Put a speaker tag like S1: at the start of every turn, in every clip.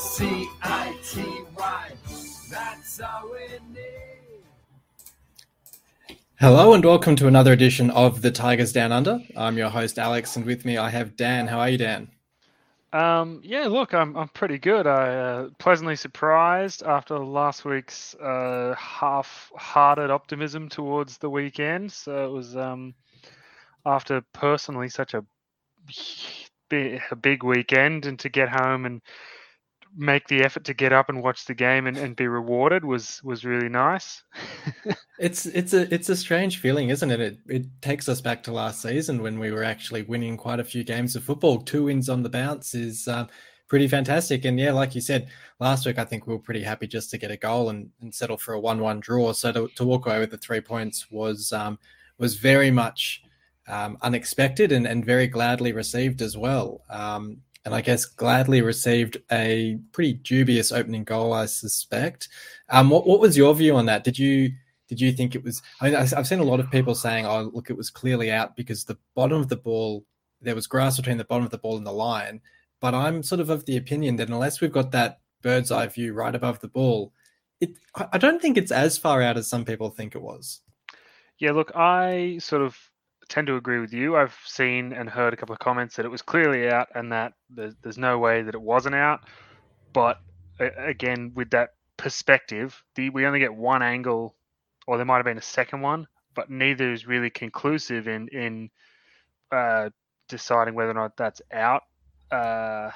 S1: C I T Y. That's all we need.
S2: Hello and welcome to another edition of the Tigers Down Under. I'm your host Alex, and with me I have Dan. How are you, Dan?
S3: Um, yeah, look, I'm I'm pretty good. I uh, pleasantly surprised after last week's uh, half-hearted optimism towards the weekend. So it was um, after personally such a a big weekend, and to get home and make the effort to get up and watch the game and, and be rewarded was was really nice.
S2: it's it's a it's a strange feeling, isn't it? it? It takes us back to last season when we were actually winning quite a few games of football. Two wins on the bounce is um, pretty fantastic. And yeah, like you said last week, I think we were pretty happy just to get a goal and, and settle for a one-one draw. So to, to walk away with the three points was um, was very much um, unexpected and, and very gladly received as well. Um, and I guess gladly received a pretty dubious opening goal, I suspect. Um, what, what was your view on that? Did you did you think it was? I mean, I've seen a lot of people saying, "Oh, look, it was clearly out because the bottom of the ball there was grass between the bottom of the ball and the line." But I'm sort of of the opinion that unless we've got that bird's eye view right above the ball, it I don't think it's as far out as some people think it was.
S3: Yeah, look, I sort of tend to agree with you. I've seen and heard a couple of comments that it was clearly out and that there's, there's no way that it wasn't out. But again, with that perspective, the, we only get one angle, or there might have been a second one, but neither is really conclusive in in uh, deciding whether or not that's out. Uh,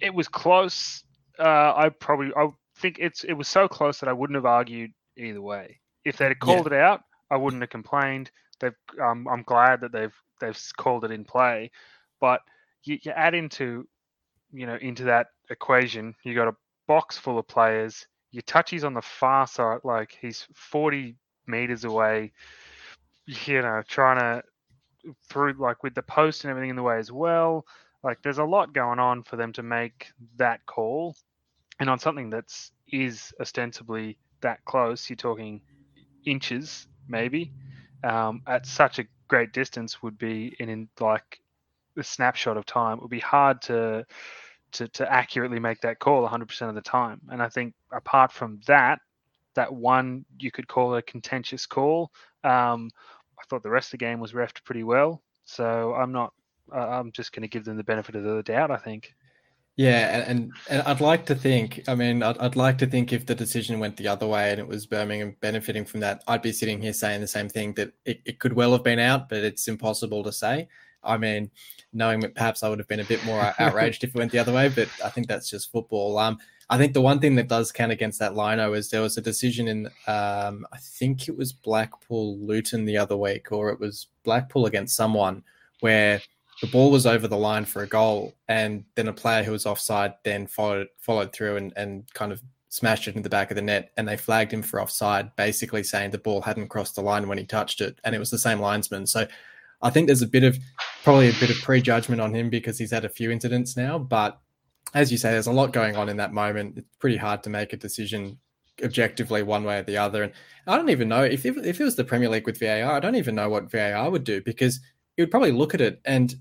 S3: it was close. Uh, I probably I think it's it was so close that I wouldn't have argued either way. If they'd called yeah. it out, I wouldn't have complained they've um, I'm glad that they've they've called it in play, but you, you add into you know into that equation you got a box full of players. Your touchy's on the far side, like he's 40 meters away. You know, trying to through like with the post and everything in the way as well. Like there's a lot going on for them to make that call, and on something that's is ostensibly that close. You're talking inches, maybe um, at such a great distance would be in, in like a snapshot of time. It would be hard to to to accurately make that call 100% of the time. And I think apart from that, that one you could call a contentious call. Um, I thought the rest of the game was refed pretty well. So I'm not. Uh, I'm just going to give them the benefit of the doubt. I think.
S2: Yeah, and, and I'd like to think. I mean, I'd, I'd like to think if the decision went the other way and it was Birmingham benefiting from that, I'd be sitting here saying the same thing that it, it could well have been out, but it's impossible to say. I mean, knowing that perhaps I would have been a bit more outraged if it went the other way, but I think that's just football. Um, I think the one thing that does count against that lino is there was a decision in, um, I think it was Blackpool Luton the other week, or it was Blackpool against someone where the ball was over the line for a goal, and then a player who was offside then followed followed through and, and kind of smashed it in the back of the net, and they flagged him for offside, basically saying the ball hadn't crossed the line when he touched it, and it was the same linesman. So I think there's a bit of probably a bit of prejudgment on him because he's had a few incidents now, but as you say, there's a lot going on in that moment. It's pretty hard to make a decision objectively one way or the other. And I don't even know if, if, if it was the Premier League with VAR, I don't even know what VAR would do because he would probably look at it and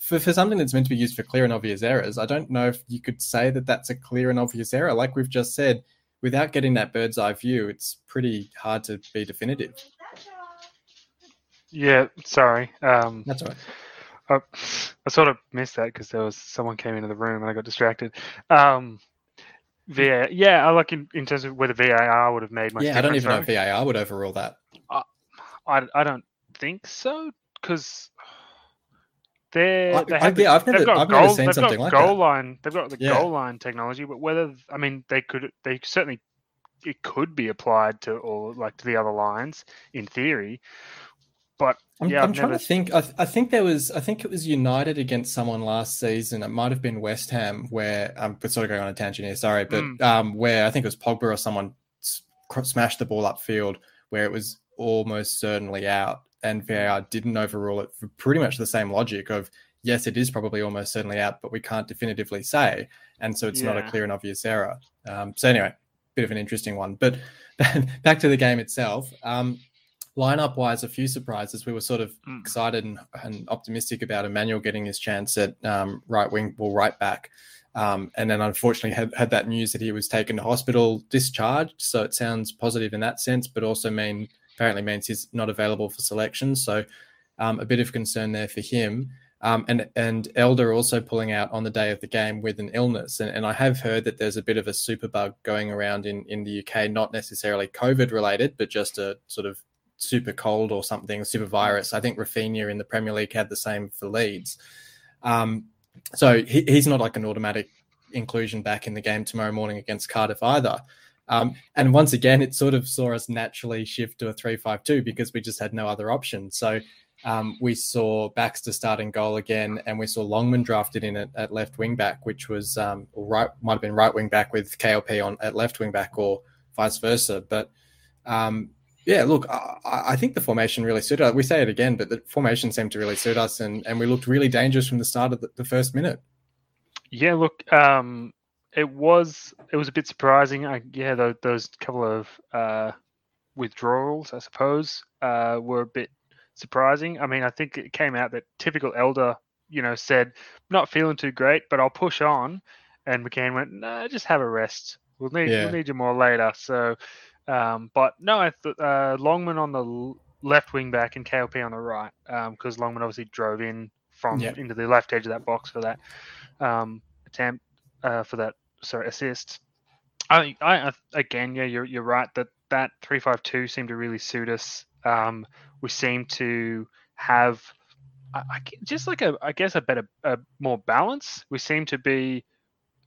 S2: for, for something that's meant to be used for clear and obvious errors, I don't know if you could say that that's a clear and obvious error. Like we've just said, without getting that bird's eye view, it's pretty hard to be definitive.
S3: Yeah, sorry. Um,
S2: that's all right.
S3: I, I sort of missed that because there was someone came into the room and I got distracted. Um, VAR, yeah, I like in, in terms of whether VAR would have made much.
S2: Yeah, I don't even know if VAR would overrule that.
S3: I, I, I don't think so because they're, they have,
S2: yeah, I've never,
S3: got
S2: I've
S3: goal,
S2: never seen something like
S3: goal
S2: that.
S3: line. They've got the yeah. goal line technology, but whether I mean they could, they certainly it could be applied to all like to the other lines in theory. But
S2: I'm,
S3: yeah,
S2: I'm trying
S3: never...
S2: to think. I, I, think there was. I think it was United against someone last season. It might have been West Ham, where I'm um, sort of going on a tangent here. Sorry, but mm. um, where I think it was Pogba or someone smashed the ball upfield, where it was almost certainly out, and VAR didn't overrule it for pretty much the same logic of yes, it is probably almost certainly out, but we can't definitively say, and so it's yeah. not a clear and obvious error. Um, so anyway, bit of an interesting one. But back to the game itself. Um, lineup wise, a few surprises. We were sort of mm. excited and, and, optimistic about Emmanuel getting his chance at um, right wing, well, right back. Um, and then unfortunately had, had that news that he was taken to hospital discharged. So it sounds positive in that sense, but also mean apparently means he's not available for selection. So um, a bit of concern there for him. Um, and and Elder also pulling out on the day of the game with an illness. And, and I have heard that there's a bit of a super bug going around in, in the UK, not necessarily COVID related, but just a sort of super cold or something, super virus. I think Raphinha in the Premier League had the same for Leeds. Um, so he, he's not like an automatic inclusion back in the game tomorrow morning against Cardiff either. Um, and once again, it sort of saw us naturally shift to a 3 5 2 because we just had no other option. So um, we saw Baxter starting goal again, and we saw Longman drafted in at, at left wing back, which was um, right might have been right wing back with KLP on at left wing back or vice versa. But um, yeah, look, I, I, think the formation really suited us. We say it again, but the formation seemed to really suit us, and, and we looked really dangerous from the start of the, the first minute.
S3: Yeah, look, um, it was it was a bit surprising. I, yeah, those, those couple of uh, withdrawals, I suppose, uh, were a bit surprising. I mean, I think it came out that typical Elder, you know, said not feeling too great, but I'll push on, and McCann went, no, nah, just have a rest. We'll need yeah. we'll need you more later. So um, but no, I th- uh, Longman on the left wing back and KLP on the right because um, Longman obviously drove in from yep. into the left edge of that box for that um, attempt uh, for that sorry assist. I, I again, yeah, you're you're right that that three five two seemed to really suit us. Um, we seem to have I, I, just like a I guess a better a more balance. We seem to be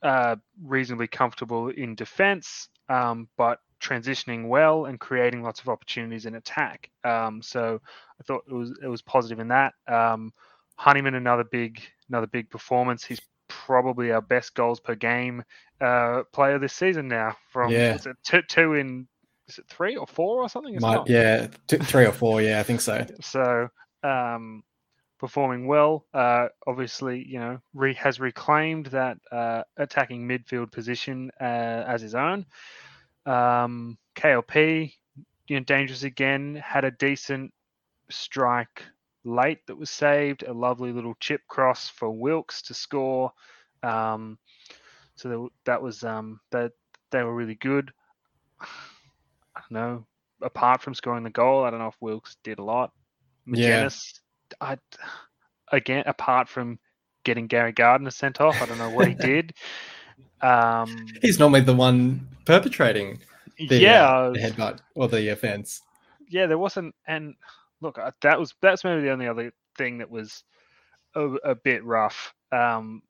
S3: uh, reasonably comfortable in defense, um, but transitioning well and creating lots of opportunities in attack. Um, so I thought it was it was positive in that. Um, Honeyman another big another big performance. He's probably our best goals per game uh, player this season now. From yeah. two, two in is it three or four or something?
S2: Might, yeah, two, three or four. Yeah, I think so.
S3: So um, performing well. Uh, obviously, you know, re- has reclaimed that uh, attacking midfield position uh, as his own. Um, KLP, you know, dangerous again. Had a decent strike late that was saved. A lovely little chip cross for Wilks to score. Um, so that was um, that they were really good. I don't know. Apart from scoring the goal, I don't know if Wilks did a lot. Magennis, yeah. I again apart from getting Gary Gardner sent off, I don't know what he did. Um,
S2: He's normally the one perpetrating the, yeah, uh, the headbutt or the offense.
S3: Yeah, there wasn't. And look, uh, that was that's maybe the only other thing that was a, a bit rough. Um,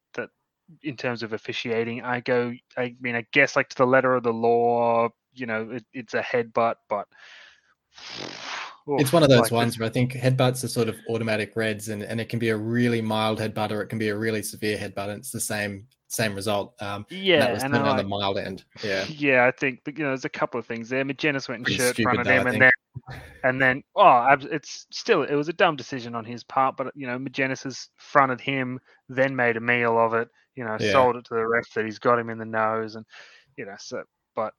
S3: in terms of officiating, I go. I mean, I guess like to the letter of the law, you know, it, it's a headbutt, but.
S2: it's one of those like ones where I think headbutts are sort of automatic reds, and, and it can be a really mild headbutt or it can be a really severe headbutt. And it's the same same result. Um,
S3: yeah,
S2: that was and on the mild end. Yeah,
S3: yeah. I think but you know there's a couple of things there. Magennis went and Pretty shirt fronted him, and then and then oh, it's still it was a dumb decision on his part, but you know Magennis has fronted him, then made a meal of it. You know, yeah. sold it to the ref that he's got him in the nose, and you know, so but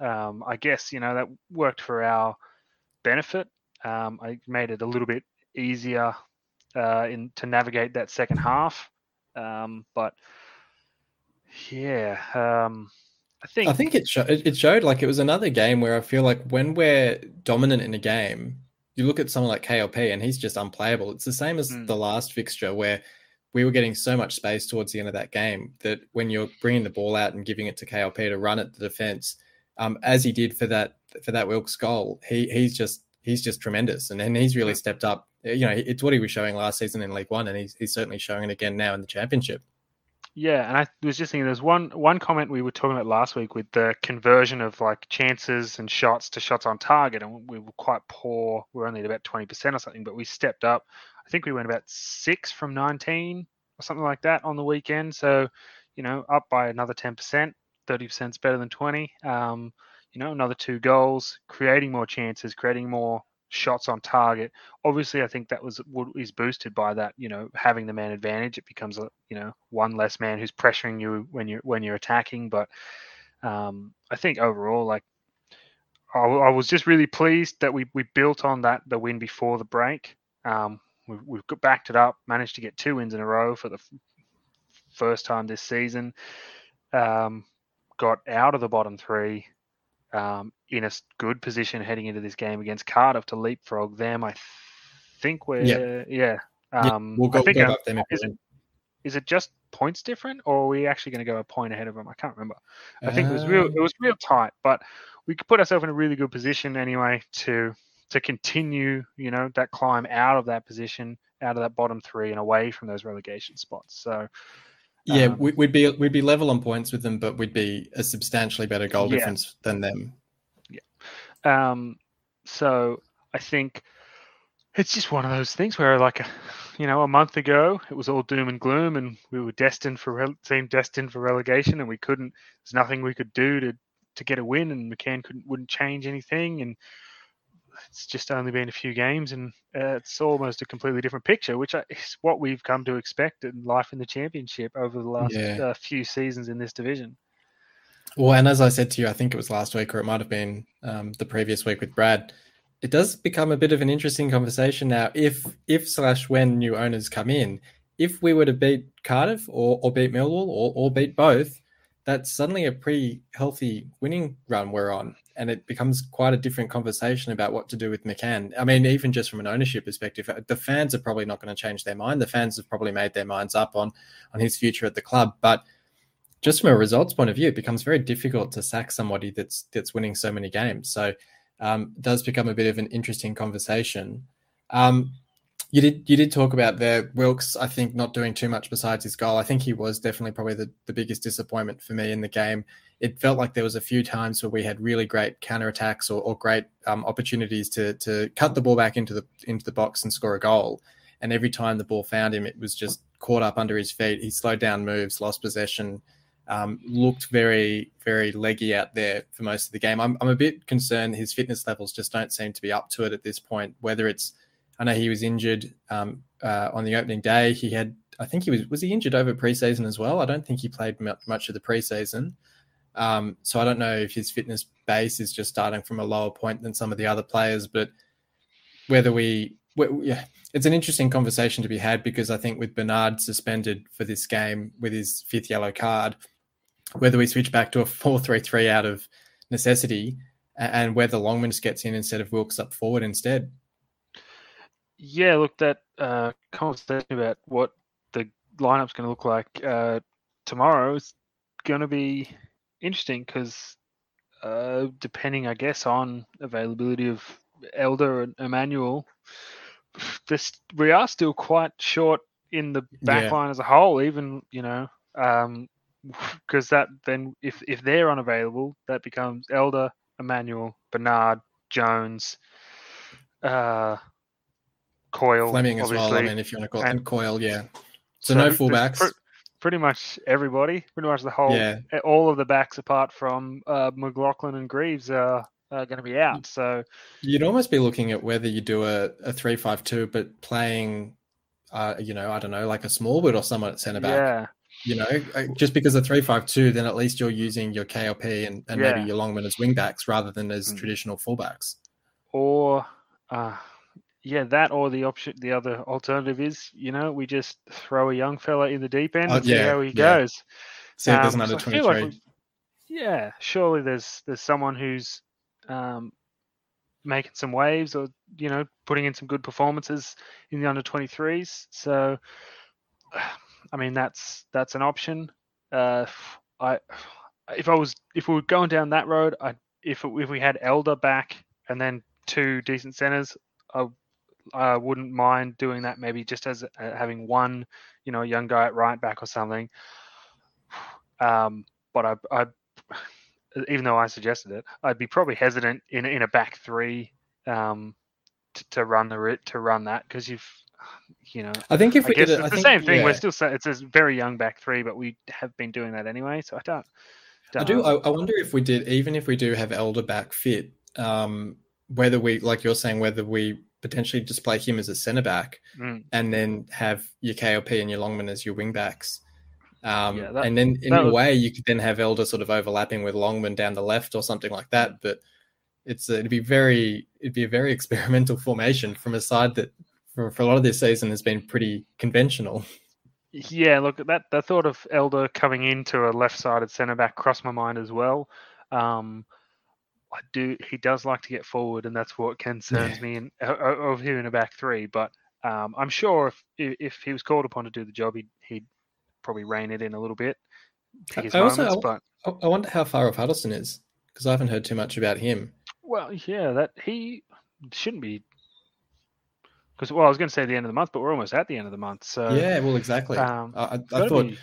S3: um, I guess you know that worked for our benefit. Um, I made it a little bit easier uh, in to navigate that second half. Um, but yeah, um, I think
S2: I think it sh- it showed like it was another game where I feel like when we're dominant in a game, you look at someone like KLP and he's just unplayable. It's the same as mm. the last fixture where we were getting so much space towards the end of that game that when you're bringing the ball out and giving it to KLP to run at the defense, um, as he did for that for that Wilks goal, he he's just he's just tremendous and, and he's really stepped up. You know, it's what he was showing last season in League One, and he's, he's certainly showing it again now in the Championship.
S3: Yeah, and I was just thinking there's one one comment we were talking about last week with the conversion of like chances and shots to shots on target, and we were quite poor. We are only at about twenty percent or something, but we stepped up. I think we went about six from nineteen or something like that on the weekend. So, you know, up by another ten percent. Thirty percent is better than twenty. Um, you know, another two goals, creating more chances, creating more shots on target. Obviously, I think that was what is boosted by that. You know, having the man advantage, it becomes a you know one less man who's pressuring you when you're when you're attacking. But um, I think overall, like I, I, was just really pleased that we we built on that the win before the break. Um, we've, we've backed it up, managed to get two wins in a row for the first time this season. Um, got out of the bottom three um, in a good position heading into this game against Cardiff to leapfrog them. I think we're yeah. yeah. Um,
S2: we'll go,
S3: I think
S2: go up them.
S3: Is it, is it just points different, or are we actually going to go a point ahead of them? I can't remember. I think it was real. It was real tight, but we could put ourselves in a really good position anyway to to continue, you know, that climb out of that position, out of that bottom three, and away from those relegation spots. So.
S2: Yeah, um, we'd be we'd be level on points with them, but we'd be a substantially better goal yeah. difference than them.
S3: Yeah. Um. So I think it's just one of those things where, like, you know, a month ago it was all doom and gloom, and we were destined for team destined for relegation, and we couldn't. There's nothing we could do to to get a win, and McCann couldn't wouldn't change anything, and it's just only been a few games, and uh, it's almost a completely different picture, which is what we've come to expect in life in the championship over the last yeah. uh, few seasons in this division.
S2: Well, and as I said to you, I think it was last week, or it might have been um, the previous week with Brad it does become a bit of an interesting conversation now. If if slash when new owners come in, if we were to beat Cardiff or, or beat Millwall or, or beat both, that's suddenly a pretty healthy winning run we're on. And it becomes quite a different conversation about what to do with McCann. I mean, even just from an ownership perspective, uh, the fans are probably not going to change their mind. The fans have probably made their minds up on on his future at the club. But just from a results point of view, it becomes very difficult to sack somebody that's that's winning so many games. So um, does become a bit of an interesting conversation. Um, you did you did talk about there Wilks, I think, not doing too much besides his goal. I think he was definitely probably the, the biggest disappointment for me in the game. It felt like there was a few times where we had really great counterattacks or, or great um, opportunities to to cut the ball back into the into the box and score a goal. And every time the ball found him, it was just caught up under his feet. He slowed down moves, lost possession, um, looked very, very leggy out there for most of the game. I'm, I'm a bit concerned his fitness levels just don't seem to be up to it at this point. Whether it's, I know he was injured um, uh, on the opening day. He had, I think he was, was he injured over preseason as well? I don't think he played much of the preseason. Um, so I don't know if his fitness base is just starting from a lower point than some of the other players, but whether we, yeah, it's an interesting conversation to be had because I think with Bernard suspended for this game with his fifth yellow card, whether we switch back to a 4-3-3 out of necessity and whether Longman gets in instead of Wilks up forward instead.
S3: Yeah, look, that uh, conversation about what the lineup's going to look like uh, tomorrow is going to be interesting because uh, depending, I guess, on availability of Elder and Emmanuel, this we are still quite short in the back yeah. line as a whole. Even you know, um, because that then if if they're unavailable, that becomes Elder, Emmanuel, Bernard, Jones, uh, Coyle,
S2: Fleming
S3: obviously.
S2: as well. I mean, if you want to call and, Coyle yeah. So, so no fullbacks. Pr-
S3: pretty much everybody, pretty much the whole, yeah. all of the backs apart from uh, McLoughlin and Greaves are, are going to be out. So
S2: you'd almost be looking at whether you do a, a three-five-two, but playing, uh, you know, I don't know, like a Smallwood or someone at centre back.
S3: Yeah.
S2: You know, uh, just because of three five two, then at least you're using your KLP and, and yeah. maybe your Longman as wingbacks rather than as mm. traditional fullbacks.
S3: Or, uh, yeah, that or the option, the other alternative is, you know, we just throw a young fella in the deep end oh, and yeah, see how he yeah. goes.
S2: See um, there's another so twenty. Like
S3: yeah, surely there's there's someone who's um, making some waves or you know putting in some good performances in the under 23s. So I mean, that's that's an option. Uh, I if I was if we were going down that road, I if if we had Elder back and then two decent centers, I, I wouldn't mind doing that. Maybe just as uh, having one, you know, young guy at right back or something. Um, but I, I, even though I suggested it, I'd be probably hesitant in in a back three um, to, to run the to run that because you've you know,
S2: I think if we did
S3: it, it's the same thing. Yeah. We're still it's a very young back three, but we have been doing that anyway. So I don't.
S2: don't I do. I, I, wonder if we did, even if we do have Elder back fit, um, whether we, like you're saying, whether we potentially just play him as a centre back,
S3: mm.
S2: and then have your KLP and your Longman as your wing backs. Um, yeah, that, and then in a was... way, you could then have Elder sort of overlapping with Longman down the left or something like that. But it's it'd be very it'd be a very experimental formation from a side that for, for a lot of this season has been pretty conventional.
S3: Yeah, look at that the thought of Elder coming into a left-sided centre back crossed my mind as well. Um, I do. He does like to get forward, and that's what concerns
S2: Yeah.
S3: me in, of him in a back three. But um, I'm sure if if he was called upon to do the job, he'd, he'd probably rein it in a little bit,
S2: I also-
S3: moments. But
S2: I wonder how far off Huddlestone is because I haven't heard too much about him.
S3: well, yeah, that he shouldn't be. Because well, I was going to say the end of the month, but we're almost at the end of the month. So
S2: yeah, well, exactly.
S3: um,
S2: I, I, thought
S3: be-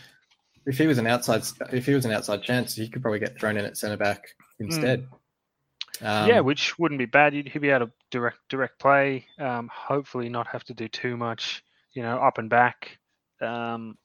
S2: if he was an outside, if he was an outside chance, he could probably get thrown in at centre back instead. Um,
S3: yeah, which wouldn't be bad. You'd, he'd be able to direct direct play. Um, hopefully, not have to do too much. You know, up and back. Um,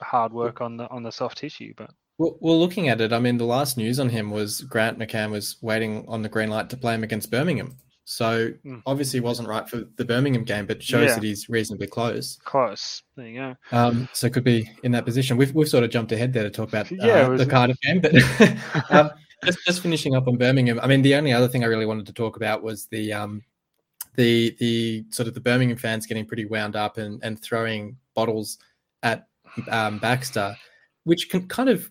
S3: hard work on the on the soft tissue, but
S2: Well, well, looking at it, I mean, the last news on him was Grant McCann was waiting on the green light to play him against Birmingham. So
S3: Mm.
S2: obviously, wasn't right for the Birmingham game, but shows
S3: Yeah.
S2: that he's reasonably close.
S3: close. There you go.
S2: Um, so could be in that position. We've we've sort of jumped ahead there to talk about uh,
S3: Yeah,
S2: the Cardiff game, but um, just just finishing up on Birmingham. I mean, the only other thing I really wanted to talk about was the um, the the sort of the Birmingham fans getting pretty wound up and and throwing bottles at um, Baxter, which can kind of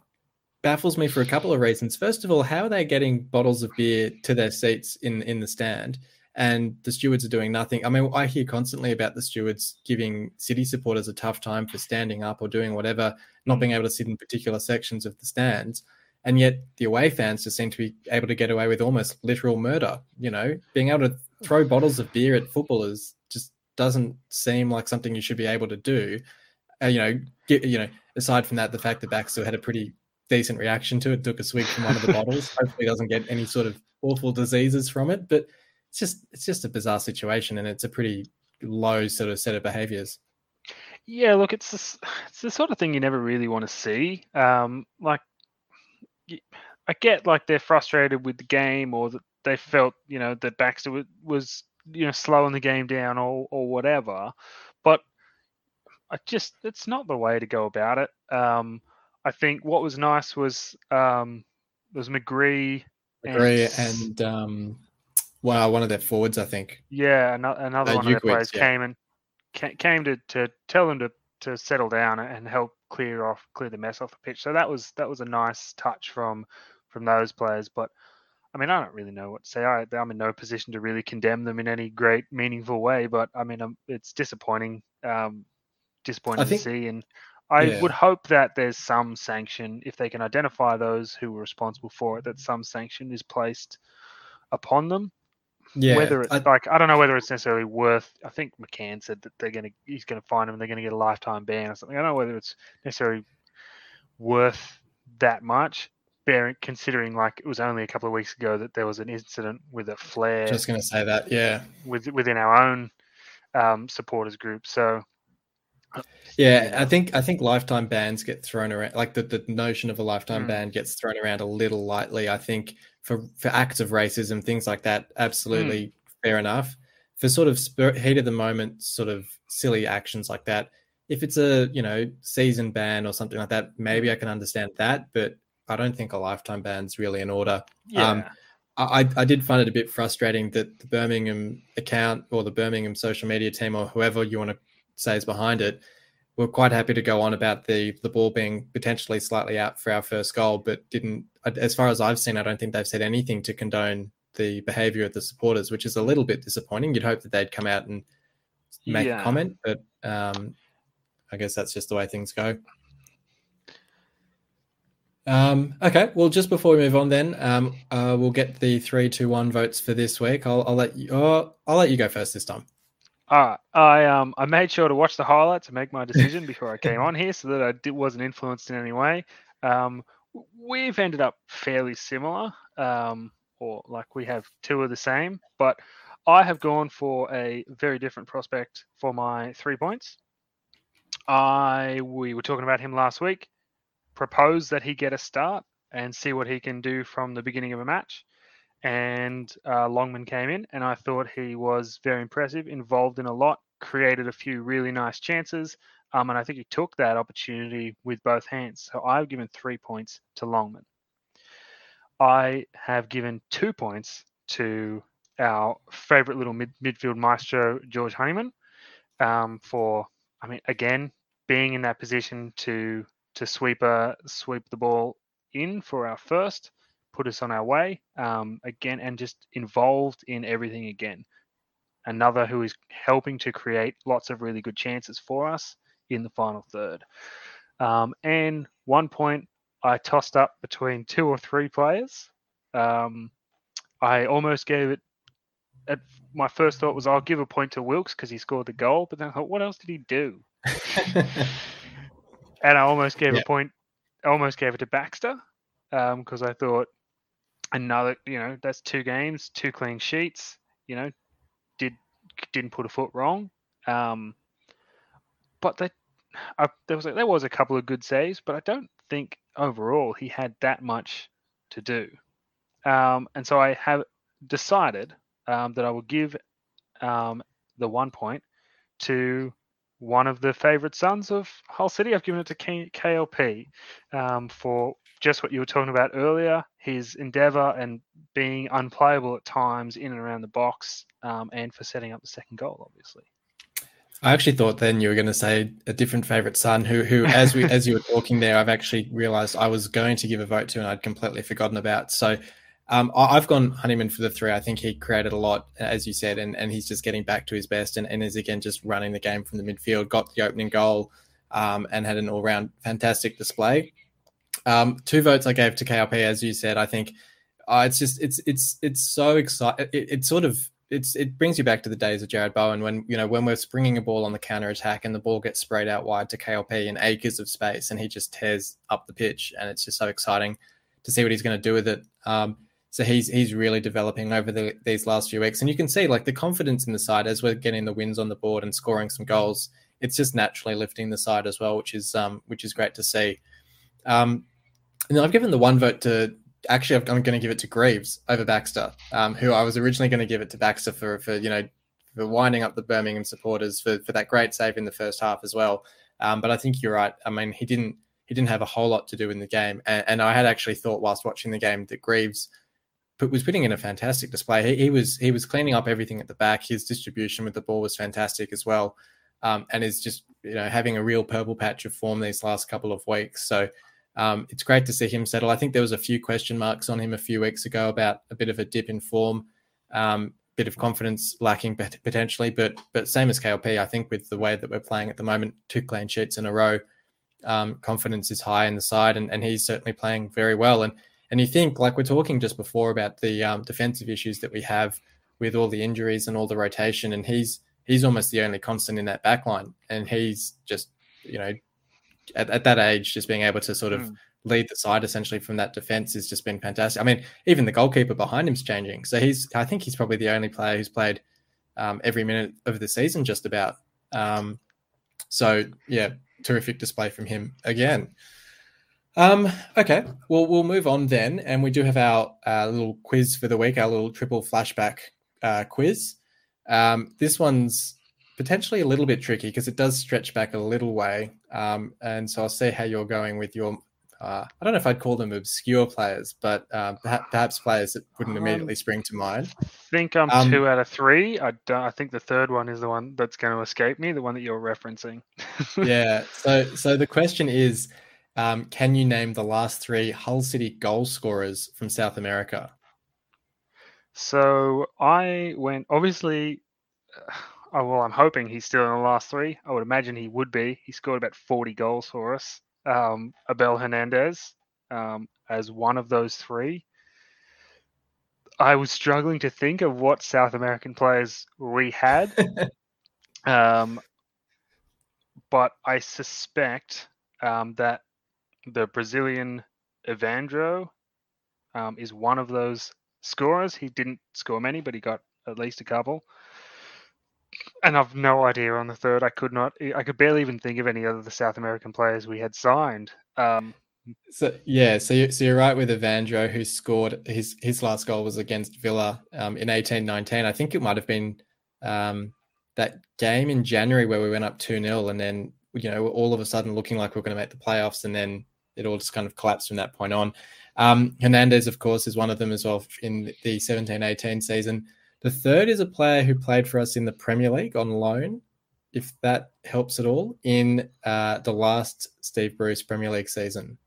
S2: baffles me for a couple of reasons. First of all, how are they getting bottles of beer to their seats in in the stand? And the stewards are doing nothing. I mean, I hear constantly about the stewards giving city supporters a tough time for standing up or doing whatever, not being able to sit in particular sections of the stands. And yet the away fans just seem to be able to get away with almost literal murder. You know, being able to throw bottles of beer at footballers just doesn't seem like something you should be able to do. Uh, you know, get, you know, aside from that, the fact that Baxter had a pretty decent reaction to it, took a swig from one of the bottles. Hopefully, doesn't get any sort of awful diseases from it. But it's just it's just a bizarre situation, and it's a pretty low sort of set of behaviors.
S3: Yeah, look, it's this, it's the sort of thing you never really want to see. Um, like, I get like they're frustrated with the game, or that they felt you know that Baxter was, was you know slowing the game down, or or whatever. But I just it's not the way to go about it. Um, I think what was nice was um, was McGree.
S2: Agree,
S3: S-
S2: and um, wow, one of their forwards, I think.
S3: Yeah, another, another
S2: Uh,
S3: one of their players
S2: yeah.
S3: came and came to, to tell them to, to settle down and help clear off clear the mess off the pitch. So that was that was a nice touch from from those players. But I mean, I don't really know what to say. I, I'm in no position to really condemn them in any great meaningful way. But I mean, um, it's disappointing, um, disappointing
S2: think-
S3: to see. And I
S2: yeah.
S3: would hope that there's some sanction if they can identify those who were responsible for it. That some sanction is placed upon them
S2: Yeah,
S3: whether it's
S2: I-
S3: like I don't know whether it's necessarily worth. I think McCann said that they're gonna he's gonna find him and they're gonna get a lifetime ban or something. I don't know whether it's necessarily worth that much. Bearing considering like it was only a couple of weeks ago that there was an incident with a flare
S2: just going to say that. Yeah,
S3: with, within our own um, supporters group. So
S2: Yeah,
S3: Yeah.
S2: I think I think lifetime bans get thrown around. Like the, the notion of a lifetime
S3: Mm.
S2: ban gets thrown around a little lightly. I think for for acts of racism, things like that, absolutely fair enough. For sort of spur, heat of the moment, sort of silly actions like that, if it's a you know season ban or something like that, maybe I can understand that. But I don't think a lifetime ban's really in order.
S3: yeah,
S2: Um, I, I did find it a bit frustrating that the Birmingham account or the Birmingham social media team or whoever you want to say is behind it were quite happy to go on about the the ball being potentially slightly out for our first goal, but didn't. As far as I've seen, I don't think they've said anything to condone the behaviour of the supporters, which is a little bit disappointing. You'd hope that they'd come out and make
S3: Yeah.
S2: a comment, but um, I guess that's just the way things go. Um, okay, well, just before we move on, then um, uh, we'll get the three, two, one votes for this week. I'll, I'll let you. Oh, I'll let you go first this time.
S3: All right. I um I made sure to watch the highlights to make my decision before I came on here, so that I did, wasn't influenced in any way. Um, we've ended up fairly similar, um, or like we have two of the same, but I have gone for a very different prospect for my three points. I we were talking about him last week. Proposed that he get a start and see what he can do from the beginning of a match and uh, Longman came in, and I thought he was very impressive, involved in a lot, created a few really nice chances, um, and I think he took that opportunity with both hands. So I've given three points to Longman. I have given two points to our favourite little mid- midfield maestro, George Honeyman, um, for, I mean, again, being in that position to to sweep a sweep the ball in for our first, put us on our way um, again, and just involved in everything again. Another who is helping to create lots of really good chances for us in the final third. Um, and one point I tossed up between two or three players. Um, I almost gave it. At my first thought was I'll give a point to Wilks because he scored the goal, but then I thought, what else did he do? and I almost gave a point. I almost gave it to Baxter because I thought another. You know, that's two games, two clean sheets. You know, did didn't put a foot wrong. Um, but I, there was a, there was a couple of good saves, but I don't think overall he had that much to do. Um, and so I have decided um, that I will give um, the one point to one of the favourite sons of Hull City. I've given it to K- KLP um, for just what you were talking about earlier his endeavour and being unplayable at times in and around the box, um, and for setting up the second goal, obviously.
S2: I actually thought then you were going to say a different favorite son who, who as we as you were talking there, I've actually realized I was going to give a vote to and I'd completely forgotten about. So um, I- I've gone Honeyman for the three. I think he created a lot, as you said, and, and he's just getting back to his best and, and is again just running the game from the midfield, got the opening goal, um, and had an all round fantastic display. Um, two votes I gave to KLP, as you said. I think uh, it's just it's it's it's so exciting. It, it's sort of it's it brings you back to the days of Jarrod Bowen when you know when we're springing a ball on the counter attack and the ball gets sprayed out wide to KLP in acres of space and he just tears up the pitch and it's just so exciting to see what he's going to do with it. Um, so he's he's really developing over the, these last few weeks and you can see like the confidence in the side as we're getting the wins on the board and scoring some goals. It's just naturally lifting the side as well, which is um, which is great to see. Um, and I've given the one vote to actually I'm going to give it to Greaves over Baxter, um, who I was originally going to give it to Baxter for for you know for winding up the Birmingham supporters for for that great save in the first half as well. Um, but I think you're right. I mean, he didn't he didn't have a whole lot to do in the game, and, and I had actually thought whilst watching the game that Greaves was putting in a fantastic display. He, he was he was cleaning up everything at the back. His distribution with the ball was fantastic as well, um, and is just you know having a real purple patch of form these last couple of weeks. So um, it's great to see him settle. I think there was a few question marks on him a few weeks ago about a bit of a dip in form, um, bit of confidence lacking potentially. But but same as KLP, I think with the way that we're playing at the moment, two clean sheets in a row, um, confidence is high in the side, and, and he's certainly playing very well. And and you think like we're talking just before about the um, defensive issues that we have with all the injuries and all the rotation, and he's he's almost the only constant in that back line, and he's just you know at, at that age, just being able to sort of
S3: Mm.
S2: lead the side essentially from that defense has just been fantastic. I mean, even the goalkeeper behind him's changing. So he's, I think he's probably the only player who's played um, every minute of the season, just about. Um, so yeah, terrific display from him again. Um, okay, well, we'll move on then, and we do have our uh, little quiz for the week, our little triple flashback uh, quiz. Um, this one's potentially a little bit tricky because it does stretch back a little way. Um, and so I'll see how you're going with your. Uh, I don't know if I'd call them obscure players, but uh, perhaps, perhaps players that wouldn't
S3: Um,
S2: immediately spring to mind.
S3: think I'm
S2: Um,
S3: two out of three. I, don't- I think the third one is the one that's going to escape me, the one that you're referencing.
S2: yeah. So, so the question is, um, can you name the last three Hull City goal scorers from South America?
S3: So I went, obviously, uh, oh, well, I'm hoping he's still in the last three. I would imagine he would be. He scored about 40 goals for us. Um, Abel Hernandez um, as one of those three. I was struggling to think of what South American players we had. Um, but I suspect um, that the Brazilian Evandro um, is one of those scorers. He didn't score many, but he got at least a couple. And I've no idea on the third. I could not. I could barely even think of any other the South American players we had signed. Um,
S2: So yeah, so you, so you're right with Evandro, who scored his his last goal was against Villa um, in eighteen nineteen. I think it might have been um, that game in January where we went up two 0 and then you know all of a sudden looking like we're going to make the playoffs, and then it all just kind of collapsed from that point on. Um, Hernandez, of course, is one of them as well in the 17-18 season. The third is a player who played for us in the Premier League on loan. if that helps at all, in uh, the last Steve Bruce Premier League season.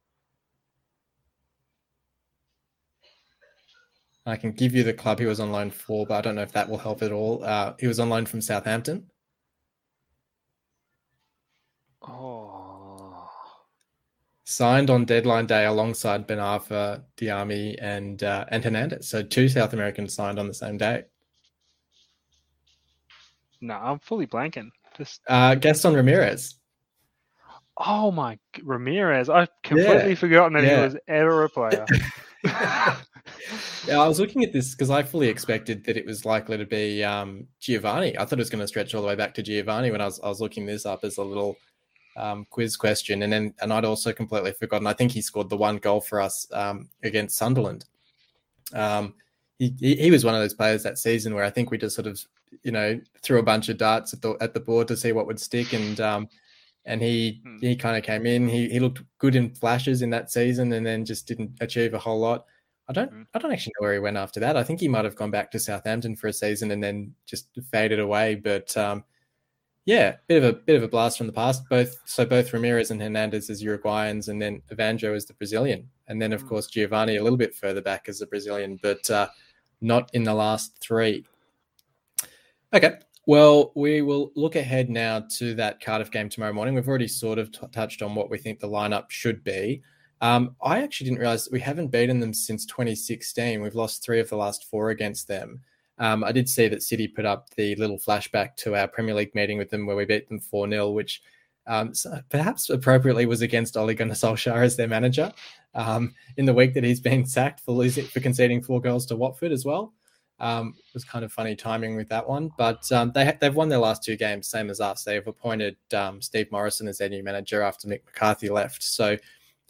S2: I can give you the club he was on loan for, but I don't know if that will help at all. Uh, he was on loan from Southampton.
S3: Oh,
S2: Signed on deadline day alongside Ben Arfa, Diamé, and uh, and Hernandez. So two South Americans signed on the same day.
S3: No, I'm fully blanking. Just
S2: Uh, Gaston Ramirez.
S3: oh my Ramirez! I've completely forgotten that
S2: yeah.
S3: he was ever a player.
S2: Yeah, I was looking at this because I fully expected that it was likely to be um, Geovanni. I thought it was going to stretch all the way back to Geovanni when I was I was looking this up as a little um, quiz question, and then and I'd also completely forgotten. I think he scored the one goal for us um, against Sunderland. Um, he, he he was one of those players that season where I think we just sort of you know threw a bunch of darts at the at the board to see what would stick, and um, and he
S3: Hmm.
S2: he kind of came in. He he looked good in flashes in that season, and then just didn't achieve a whole lot. I don't
S3: Mm.
S2: I don't actually know where he went after that. I think he might have gone back to Southampton for a season and then just faded away. But um, yeah, bit of a bit of a blast from the past. Both so both Ramirez and Hernandez as Uruguayans, and then Evandro as the Brazilian, and then of
S3: Mm.
S2: course Geovanni a little bit further back as the Brazilian, but uh, not in the last three. Okay. Well, we will look ahead now to that Cardiff game tomorrow morning. We've already sort of t- touched on what we think the lineup should be. Um, I actually didn't realize that we haven't beaten them since 2016. We've lost three of the last four against them. Um, I did see that City put up the little flashback to our Premier League meeting with them where we beat them 4 0, which um, so perhaps appropriately was against Ole Gunnar Solskjaer as their manager um, in the week that he's been sacked for losing for conceding four goals to Watford as well. Um, it was kind of funny timing with that one, but um, they they've won their last two games, same as us. They've appointed um, Steve Morison as their new manager after Mick McCarthy left, so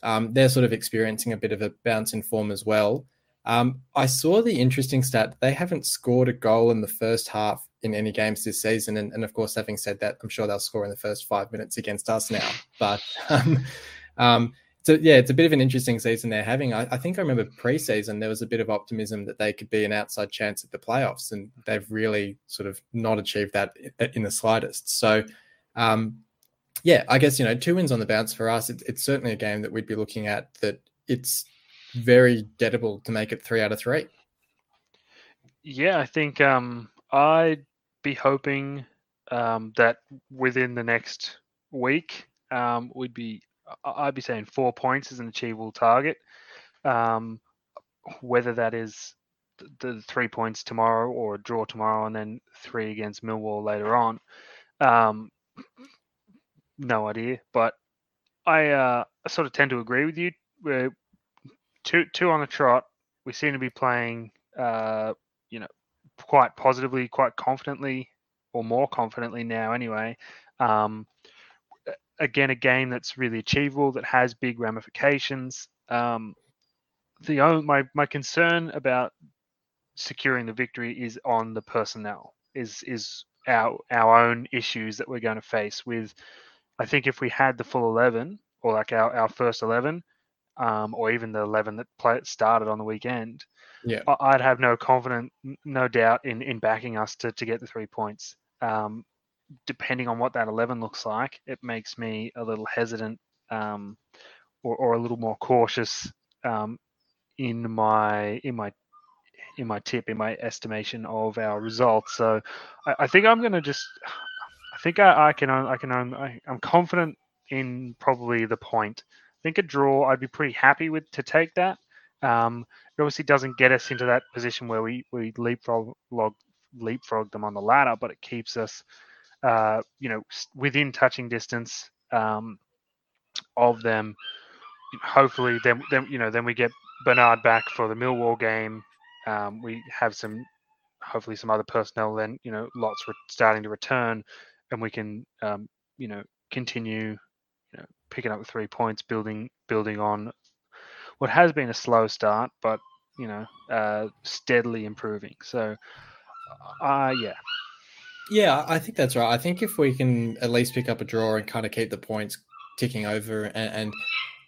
S2: um, they're sort of experiencing a bit of a bounce in form as well. Um, I saw the interesting stat they haven't scored a goal in the first half in any games this season, and, and of course, having said that, I'm sure they'll score in the first five minutes against us now. But um, um, so yeah, it's a bit of an interesting season they're having. I, I think I remember pre-season there was a bit of optimism that they could be an outside chance at the playoffs, and they've really sort of not achieved that in the slightest. So, um, yeah, I guess you know two wins on the bounce for us. It, it's certainly a game that we'd be looking at that it's very gettable to make it three out of three.
S3: Yeah, I think um, I'd be hoping um, that within the next week, um, we'd be I'd be saying four points is an achievable target. Um, whether that is the three points tomorrow or a draw tomorrow and then three against Millwall later on, um, no idea. But I uh, sort of tend to agree with you. Two two on the trot. We seem to be playing. Uh, you know, quite positively, quite confidently, or more confidently now anyway. Um, again, a game that's really achievable, that has big ramifications. Um, the only, my my concern about securing the victory is on the personnel. Is is our our own issues that we're going to face with. I think if we had the full eleven or like our, our first eleven, um, or even the eleven that play, started on the weekend,
S2: Yeah.
S3: I- I'd have no confidence, no doubt in in backing us to to get the three points. Um, depending on what that eleven looks like, it makes me a little hesitant, um, or or a little more cautious um, in my in my in my tip in my estimation of our results. So I, I think I'm going to just. I think I, I can I can own, I, I'm confident in probably the point. Think a draw I'd be pretty happy with to take that. Um, it obviously doesn't get us into that position where we we leapfrog log, leapfrog them on the ladder, but it keeps us, uh, you know, within touching distance um, of them. Hopefully, then then you know then we get Bernard back for the Millwall game. Um, we have some, hopefully, some other personnel. Then you know, lots re- starting to return, and we can, um, you know, continue, you know, picking up the three points, building building on what has been a slow start, but you know, uh, steadily improving. So, uh, yeah,
S2: Yeah, I think that's right. I think if we can at least pick up a draw and kind of keep the points ticking over and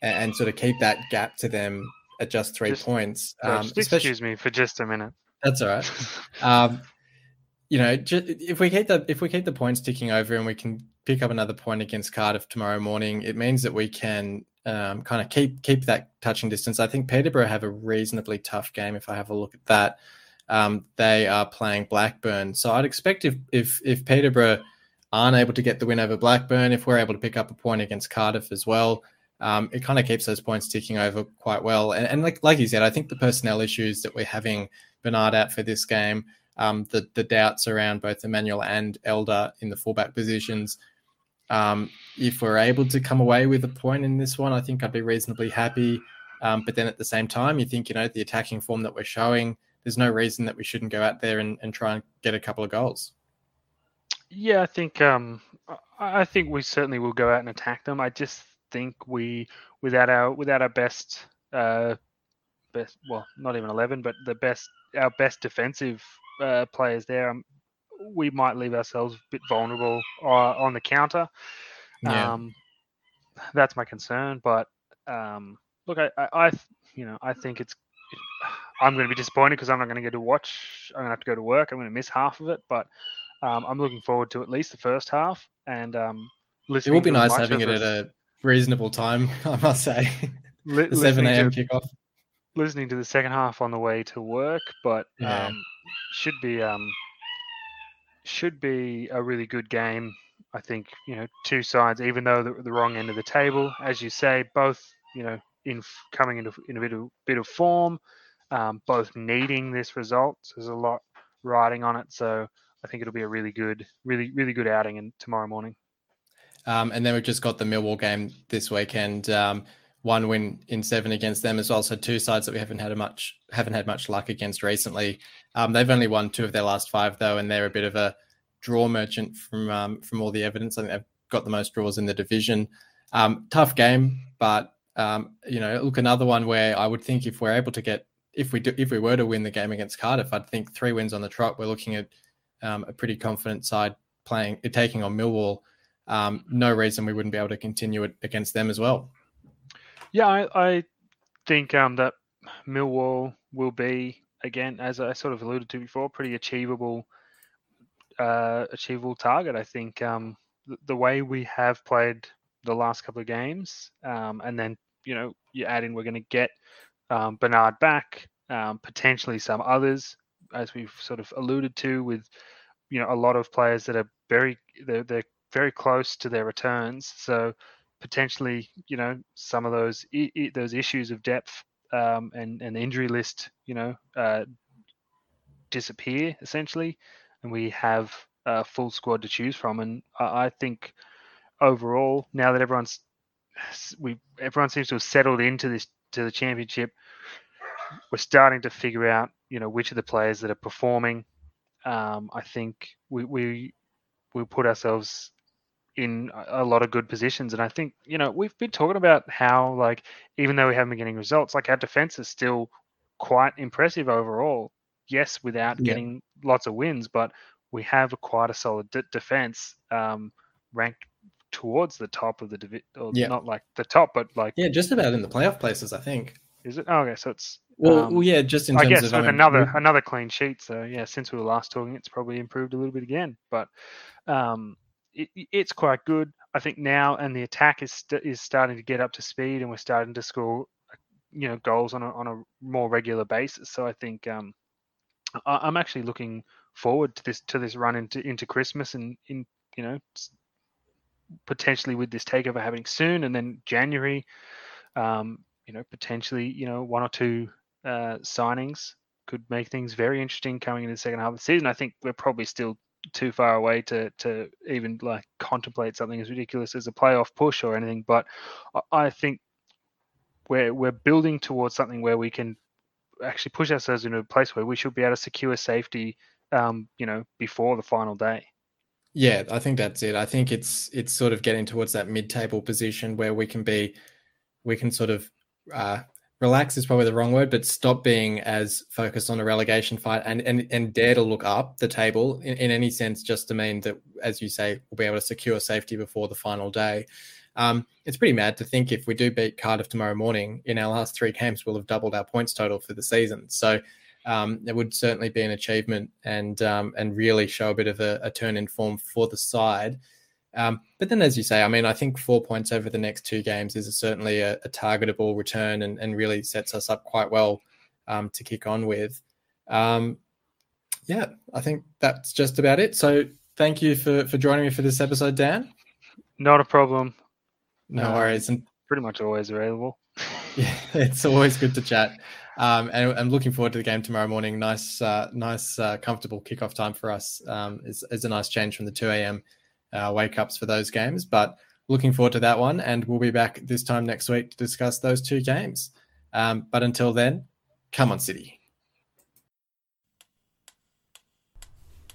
S2: and, and sort of keep that gap to them at just three
S3: Just-
S2: points,
S3: uh,
S2: um,
S3: just excuse me for just a minute.
S2: that's all right. Um, you know, just, if we keep the if we keep the points ticking over and we can pick up another point against Cardiff tomorrow morning, it means that we can um, kind of keep keep that touching distance. I think Peterborough have a reasonably tough game. If I have a look at that, um, they are playing Blackburn, so I'd expect if if if Peterborough aren't able to get the win over Blackburn, if we're able to pick up a point against Cardiff as well, um, it kind of keeps those points ticking over quite well. And, and like like you said, I think the personnel issues that we're having Bernard out for this game um, the the doubts around both Emmanuel and Elder in the fullback positions. Um, if we're able to come away with a point in this one, I think I'd be reasonably happy. Um, but then at the same time, you think you know the attacking form that we're showing. There's no reason that we shouldn't go out there and, and try and get a couple of goals.
S3: Yeah, I think um, I think we certainly will go out and attack them. I just think we without our without our best uh, best well not even 11 but the best our best defensive uh, players there, um, we might leave ourselves a bit vulnerable uh, on the counter. Yeah. Um, that's my concern. But um, look, I, I, I, you know, I think it's. I'm going to be disappointed because I'm not going to get to watch. I'm going to have to go to work. I'm going to miss half of it, but um, I'm looking forward to at least the first half. And um,
S2: it will be nice having it at a reasonable time. I must say, the seven a.m. kickoff.
S3: Listening to the second half on the way to work, but yeah. um, should be um, should be a really good game. I think you know two sides, even though the, the wrong end of the table, as you say, both you know in coming into in a bit of bit of form, um, both needing this result. So there's a lot riding on it. So I think it'll be a really good, really really good outing in tomorrow morning.
S2: Um, and then we've just got the Millwall game this weekend. Um, one win in seven against them as well. So two sides that we haven't had a much haven't had much luck against recently. Um, they've only won two of their last five though, and they're a bit of a draw merchant from um, from all the evidence. I think they've got the most draws in the division. Um, tough game, but um, you know, look another one where I would think if we're able to get if we do if we were to win the game against Cardiff, I'd think three wins on the trot. We're looking at um, a pretty confident side playing taking on Millwall. Um, no reason we wouldn't be able to continue it against them as well.
S3: Yeah, I, I think um, that Millwall will be again, as I sort of alluded to before, pretty achievable, uh, achievable target. I think um, the, way we have played the last couple of games, um, and then you know you add in we're going to get um, Bernard back, um, potentially some others, as we've sort of alluded to, with you know a lot of players that are very they're, they're very close to their returns. So potentially, you know, some of those those issues of depth um, and and injury list, you know, uh, disappear essentially, and we have a full squad to choose from. And I, I think overall, now that everyone's we everyone seems to have settled into this to the championship, we're starting to figure out, you know, which of the players that are performing. Um, I think we we we put ourselves in a lot of good positions. And I think, you know, we've been talking about how, like, even though we haven't been getting results, like our defense is still quite impressive overall. Yes, without yeah. getting lots of wins, but we have a quite a solid d- defense um, ranked towards the top of the division, or yeah. not like the top, but like
S2: yeah, just about in the playoff places, I think.
S3: Is it? Oh, okay, so it's
S2: well, um, well yeah, just in terms I
S3: guess
S2: of
S3: with I mean, another another clean sheet. So yeah, since we were last talking, it's probably improved a little bit again. But um, it, it's quite good. I think now, and the attack is is starting to get up to speed, and we're starting to score, you know, goals on a on a more regular basis. So I think um, I, I'm actually looking forward to this to this run into into Christmas and in you know potentially with this takeover happening soon, and then January, um, you know, potentially you know one or two uh, signings could make things very interesting coming into the second half of the season. I think we're probably still too far away to to even like contemplate something as ridiculous as a playoff push or anything. But I think we're we're building towards something where we can actually push ourselves into a place where we should be able to secure safety, um, you know, before the final day.
S2: Yeah, I think that's it. I think it's it's sort of getting towards that mid-table position where we can be, we can sort of uh, relax is probably the wrong word, but stop being as focused on a relegation fight and and, and dare to look up the table in, in any sense, just to mean that, as you say, we'll be able to secure safety before the final day. Um, it's pretty mad to think if we do beat Cardiff tomorrow morning, in our last three games, we'll have doubled our points total for the season. So um, it would certainly be an achievement and um, and really show a bit of a, a turn in form for the side. Um, but then, as you say, I mean, I think four points over the next two games is a, certainly a, a, targetable return and, and, really sets us up quite well um, to kick on with. Um, yeah, I think that's just about it. So, thank you for for joining me for this episode, Dan.
S3: Not a problem.
S2: No worries, and
S3: pretty much always available.
S2: yeah, it's always good to chat. Um, and I'm looking forward to the game tomorrow morning. Nice, uh, nice, uh, comfortable kickoff time for us. Um, is, is a nice change from the 2 a.m. Uh, wake ups for those games. But looking forward to that one, and we'll be back this time next week to discuss those two games. Um, but until then, come on, City.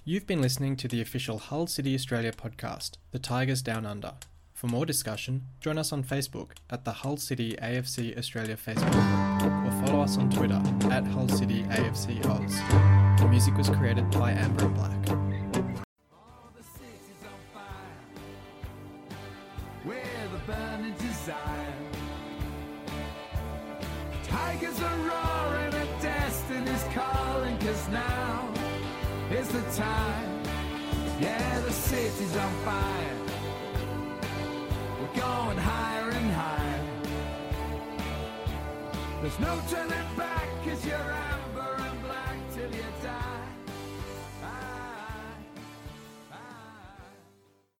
S2: You've been listening to the official Hull City Australia podcast, The Tigers Down Under. For more discussion, join us on Facebook at the Hull City AFC Australia Facebook group or follow us on Twitter at Hull City AFC Oz. The music was created by Amber and Black. Time yeah the city's on fire We're going higher and higher. There's no turning back.